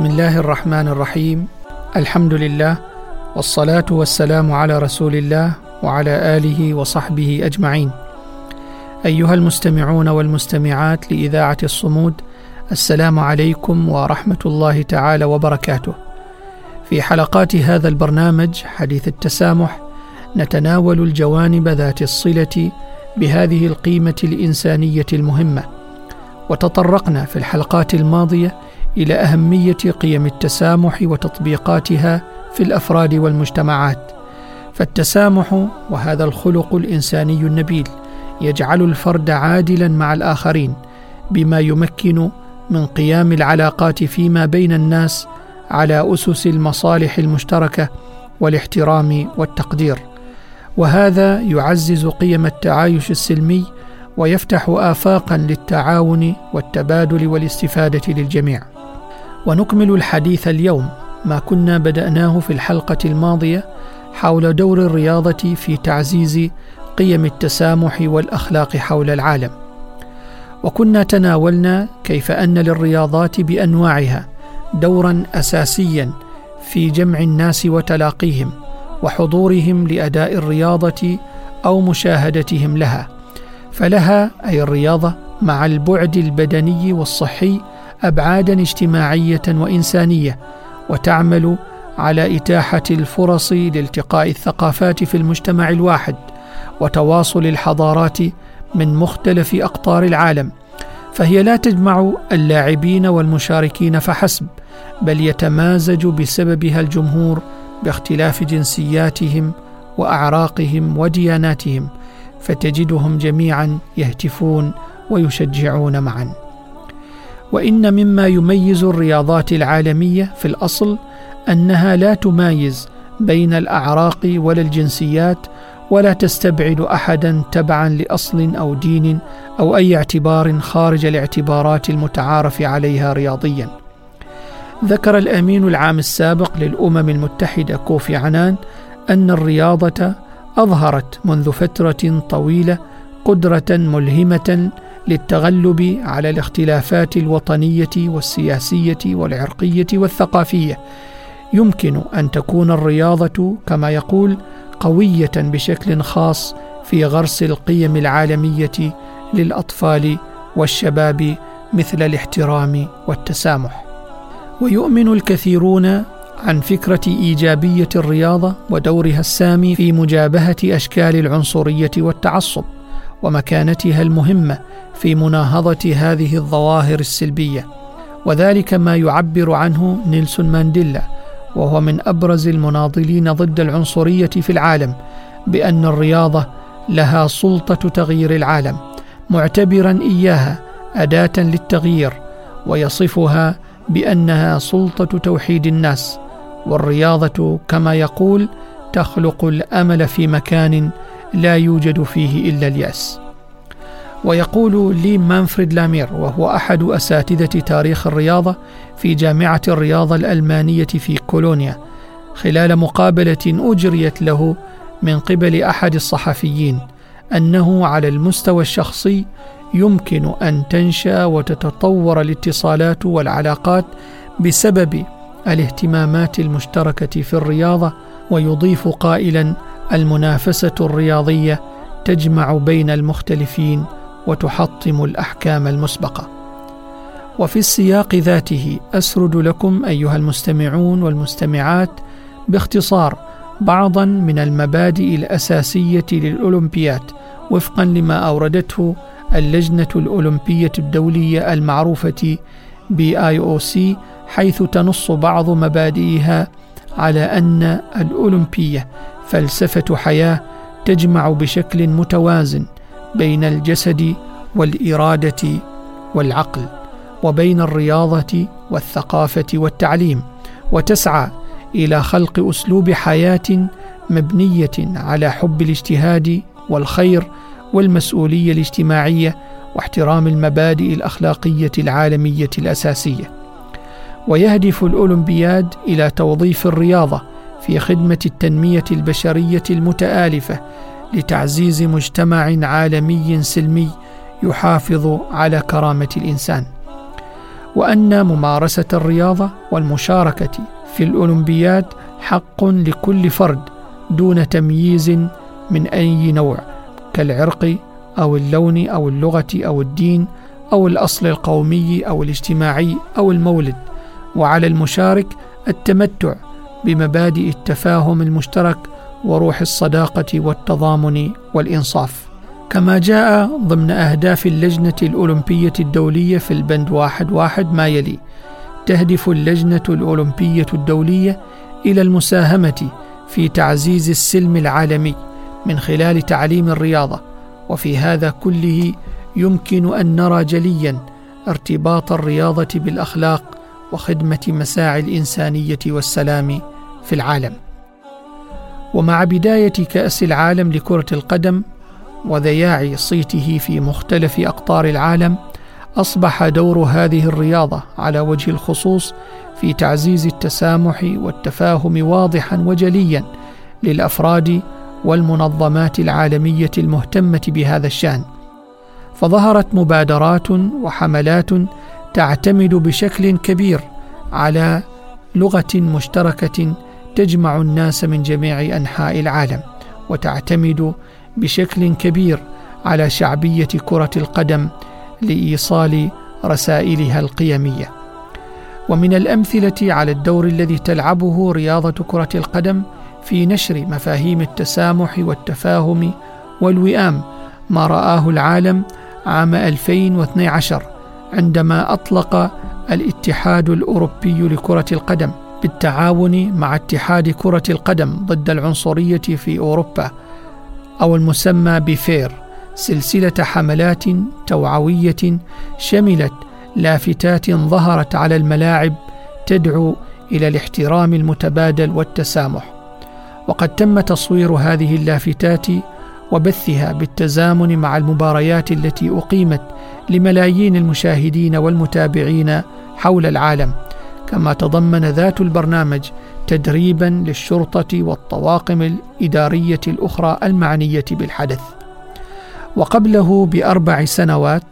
بسم الله الرحمن الرحيم. الحمد لله والصلاة والسلام على رسول الله وعلى آله وصحبه أجمعين. أيها المستمعون والمستمعات لإذاعة الصمود السلام عليكم ورحمة الله تعالى وبركاته. في حلقات هذا البرنامج حديث التسامح نتناول الجوانب ذات الصلة بهذه القيمة الإنسانية المهمة. وتطرقنا في الحلقات الماضية إلى أهمية قيم التسامح وتطبيقاتها في الأفراد والمجتمعات. فالتسامح وهذا الخلق الإنساني النبيل يجعل الفرد عادلا مع الآخرين بما يمكن من قيام العلاقات فيما بين الناس على أسس المصالح المشتركة والاحترام والتقدير. وهذا يعزز قيم التعايش السلمي ويفتح افاقا للتعاون والتبادل والاستفادة للجميع. ونكمل الحديث اليوم ما كنا بدأناه في الحلقة الماضية حول دور الرياضة في تعزيز قيم التسامح والأخلاق حول العالم. وكنا تناولنا كيف أن للرياضات بأنواعها دورا أساسيا في جمع الناس وتلاقيهم وحضورهم لأداء الرياضة أو مشاهدتهم لها. فلها أي الرياضة مع البعد البدني والصحي أبعادا اجتماعية وإنسانية وتعمل على إتاحة الفرص لالتقاء الثقافات في المجتمع الواحد وتواصل الحضارات من مختلف أقطار العالم. فهي لا تجمع اللاعبين والمشاركين فحسب بل يتمازج بسببها الجمهور باختلاف جنسياتهم وأعراقهم ودياناتهم فتجدهم جميعا يهتفون ويشجعون معا. وإن مما يميز الرياضات العالمية في الأصل أنها لا تمايز بين الأعراق ولا الجنسيات ولا تستبعد احدا تبعا لأصل أو دين أو أي اعتبار خارج الاعتبارات المتعارف عليها رياضيا. ذكر الأمين العام السابق للأمم المتحدة كوفي عنان أن الرياضة أظهرت منذ فترة طويلة قدرة ملهمة للتغلب على الاختلافات الوطنية والسياسية والعرقية والثقافية. يمكن أن تكون الرياضة كما يقول قوية بشكل خاص في غرس القيم العالمية للأطفال والشباب مثل الاحترام والتسامح. ويؤمن الكثيرون عن فكرة إيجابية الرياضة ودورها السامي في مجابهة أشكال العنصرية والتعصب. ومكانتها المهمة في مناهضة هذه الظواهر السلبية. وذلك ما يعبر عنه نيلسون مانديلا وهو من أبرز المناضلين ضد العنصرية في العالم بأن الرياضة لها سلطة تغيير العالم معتبرا إياها أداة للتغيير ويصفها بأنها سلطة توحيد الناس. والرياضة كما يقول تخلق الأمل في مكان لا يوجد فيه إلا اليأس. ويقول لي مانفريد لامير وهو أحد أساتذة تاريخ الرياضة في جامعة الرياضة الألمانية في كولونيا خلال مقابلة أجريت له من قبل أحد الصحفيين أنه على المستوى الشخصي يمكن أن تنشأ وتتطور الاتصالات والعلاقات بسبب الاهتمامات المشتركة في الرياضة ويضيف قائلا المنافسة الرياضية تجمع بين المختلفين وتحطم الأحكام المسبقة. وفي السياق ذاته أسرد لكم أيها المستمعون والمستمعات باختصار بعضا من المبادئ الأساسية للاولمبيات وفقا لما أوردته اللجنة الأولمبية الدولية المعروفة بآي أو سي حيث تنص بعض مبادئها على أن الأولمبية فلسفة حياة تجمع بشكل متوازن بين الجسد والإرادة والعقل وبين الرياضة والثقافة والتعليم وتسعى إلى خلق أسلوب حياة مبنية على حب الاجتهاد والخير والمسؤولية الاجتماعية واحترام المبادئ الأخلاقية العالمية الأساسية. ويهدف الأولمبياد إلى توظيف الرياضة في خدمة التنمية البشرية المتآلفة لتعزيز مجتمع عالمي سلمي يحافظ على كرامة الإنسان. وأن ممارسة الرياضة والمشاركة في الأولمبياد حق لكل فرد دون تمييز من أي نوع كالعرق أو اللون أو اللغة أو الدين أو الأصل القومي أو الاجتماعي أو المولد. وعلى المشارك التمتع بمبادئ التفاهم المشترك وروح الصداقة والتضامن والإنصاف. كما جاء ضمن أهداف اللجنة الأولمبية الدولية في البند واحد واحد ما يلي تهدف اللجنة الأولمبية الدولية إلى المساهمة في تعزيز السلم العالمي من خلال تعليم الرياضة. وفي هذا كله يمكن أن نرى جليا ارتباط الرياضة بالأخلاق وخدمة مساعي الإنسانية والسلام في العالم. ومع بداية كأس العالم لكرة القدم وذياع صيته في مختلف أقطار العالم أصبح دور هذه الرياضة على وجه الخصوص في تعزيز التسامح والتفاهم واضحا وجليا للأفراد والمنظمات العالمية المهتمة بهذا الشأن. فظهرت مبادرات وحملات تعتمد بشكل كبير على لغة مشتركة تجمع الناس من جميع أنحاء العالم وتعتمد بشكل كبير على شعبية كرة القدم لإيصال رسائلها القيمية. ومن الأمثلة على الدور الذي تلعبه رياضة كرة القدم في نشر مفاهيم التسامح والتفاهم والوئام ما رآه العالم عام 2012 عندما أطلق الاتحاد الأوروبي لكرة القدم. بالتعاون مع اتحاد كرة القدم ضد العنصرية في أوروبا أو المسمى بفير سلسلة حملات توعوية شملت لافتات ظهرت على الملاعب تدعو إلى الاحترام المتبادل والتسامح. وقد تم تصوير هذه اللافتات وبثها بالتزامن مع المباريات التي أقيمت لملايين المشاهدين والمتابعين حول العالم. كما تضمن ذات البرنامج تدريبا للشرطة والطواقم الإدارية الأخرى المعنية بالحدث. وقبله بأربع سنوات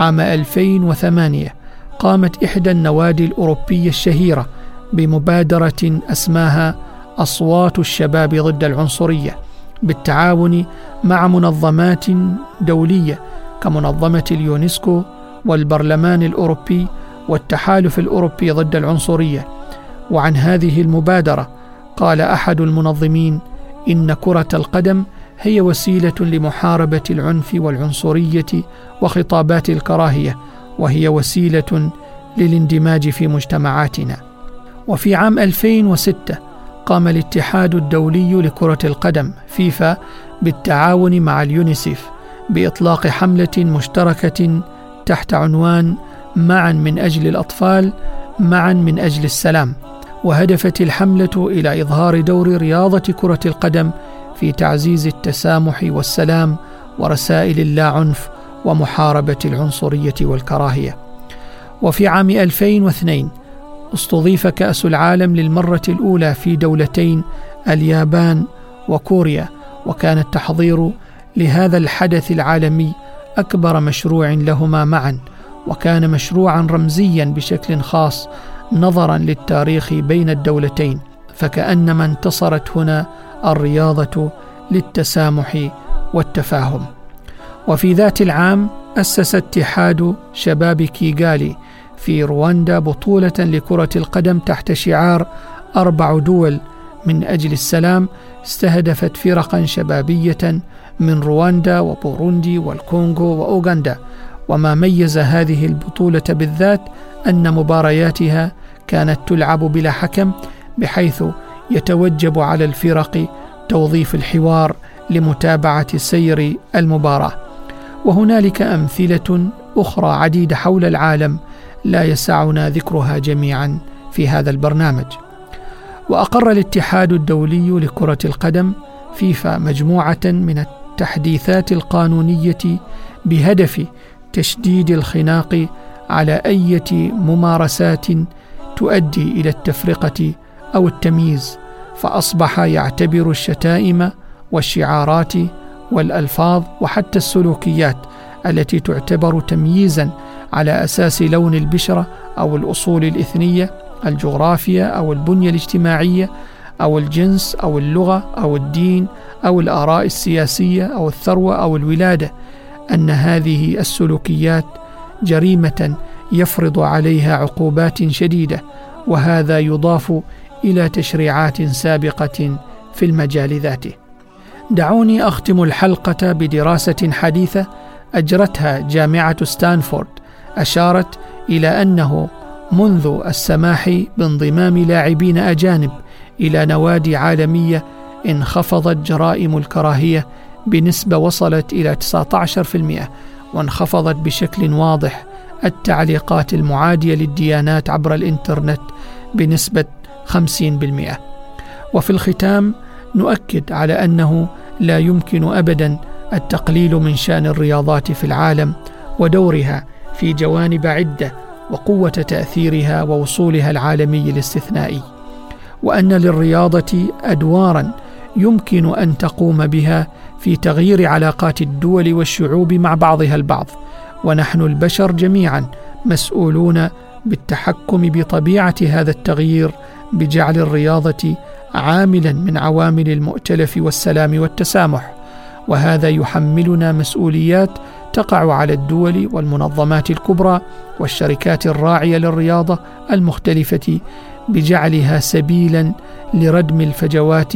عام 2008 قامت إحدى النوادي الأوروبية الشهيرة بمبادرة أسماها أصوات الشباب ضد العنصرية بالتعاون مع منظمات دولية كمنظمة اليونسكو والبرلمان الأوروبي والتحالف الأوروبي ضد العنصرية. وعن هذه المبادرة قال أحد المنظمين إن كرة القدم هي وسيلة لمحاربة العنف والعنصرية وخطابات الكراهية وهي وسيلة للاندماج في مجتمعاتنا. وفي عام 2006 قام الاتحاد الدولي لكرة القدم فيفا بالتعاون مع اليونيسيف بإطلاق حملة مشتركة تحت عنوان معا من أجل الأطفال معا من أجل السلام وهدفت الحملة إلى إظهار دور رياضة كرة القدم في تعزيز التسامح والسلام ورسائل اللا عنف ومحاربة العنصرية والكراهية. وفي عام 2002 استضيف كأس العالم للمرة الأولى في دولتين اليابان وكوريا وكان التحضير لهذا الحدث العالمي أكبر مشروع لهما معا وكان مشروعا رمزيا بشكل خاص نظرا للتاريخ بين الدولتين فكأنما انتصرت هنا الرياضة للتسامح والتفاهم. وفي ذات العام أسس اتحاد شباب كيغالي في رواندا بطولة لكرة القدم تحت شعار أربع دول. من أجل السلام استهدفت فرقا شبابية من رواندا وبوروندي والكونغو وأوغندا وما ميز هذه البطولة بالذات أن مبارياتها كانت تلعب بلا حكم بحيث يتوجب على الفرق توظيف الحوار لمتابعة سير المباراة وهنالك أمثلة أخرى عديدة حول العالم لا يسعنا ذكرها جميعا في هذا البرنامج. وأقر الاتحاد الدولي لكرة القدم فيفا مجموعة من التحديثات القانونية بهدف تشديد الخناق على أي ممارسات تؤدي إلى التفرقة أو التمييز فأصبح يعتبر الشتائم والشعارات والألفاظ وحتى السلوكيات التي تعتبر تمييزا على أساس لون البشرة أو الأصول الإثنية الجغرافيا أو البنية الاجتماعية أو الجنس أو اللغة أو الدين أو الآراء السياسية أو الثروة أو الولادة. أن هذه السلوكيات جريمة يفرض عليها عقوبات شديدة وهذا يضاف إلى تشريعات سابقة في المجال ذاته. دعوني أختم الحلقة بدراسة حديثة أجرتها جامعة ستانفورد أشارت إلى أنه منذ السماح بانضمام لاعبين أجانب إلى نوادي عالمية انخفضت جرائم الكراهية بنسبة وصلت إلى 19% وانخفضت بشكل واضح التعليقات المعادية للديانات عبر الإنترنت بنسبة 50% وفي الختام نؤكد على أنه لا يمكن أبدا التقليل من شأن الرياضات في العالم ودورها في جوانب عدة وقوة تأثيرها ووصولها العالمي الاستثنائي وأن للرياضة أدوارا يمكن أن تقوم بها في تغيير علاقات الدول والشعوب مع بعضها البعض ونحن البشر جميعا مسؤولون بالتحكم بطبيعة هذا التغيير بجعل الرياضة عاملا من عوامل المؤتلف والسلام والتسامح وهذا يحملنا مسؤوليات تقع على الدول والمنظمات الكبرى والشركات الراعية للرياضة المختلفة بجعلها سبيلا لردم الفجوات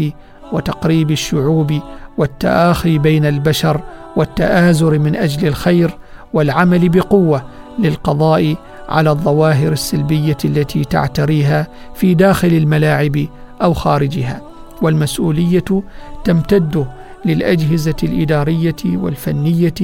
وتقريب الشعوب والتآخي بين البشر والتآزر من أجل الخير والعمل بقوة للقضاء على الظواهر السلبية التي تعتريها في داخل الملاعب أو خارجها والمسؤولية تمتد للأجهزة الإدارية والفنية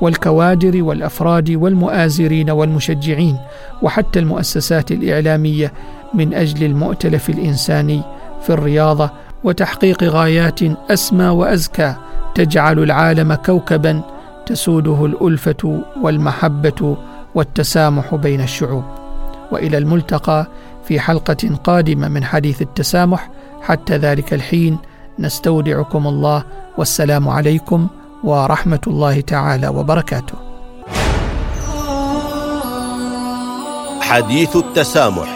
والكوادر والأفراد والمؤازرين والمشجعين وحتى المؤسسات الإعلامية من أجل المؤتلف الإنساني في الرياضة وتحقيق غايات أسمى وأزكى تجعل العالم كوكبا تسوده الألفة والمحبة والتسامح بين الشعوب. وإلى الملتقى في حلقة قادمة من حديث التسامح. حتى ذلك الحين نستودعكم الله. والسلام عليكم ورحمة الله تعالى وبركاته. حديث التسامح.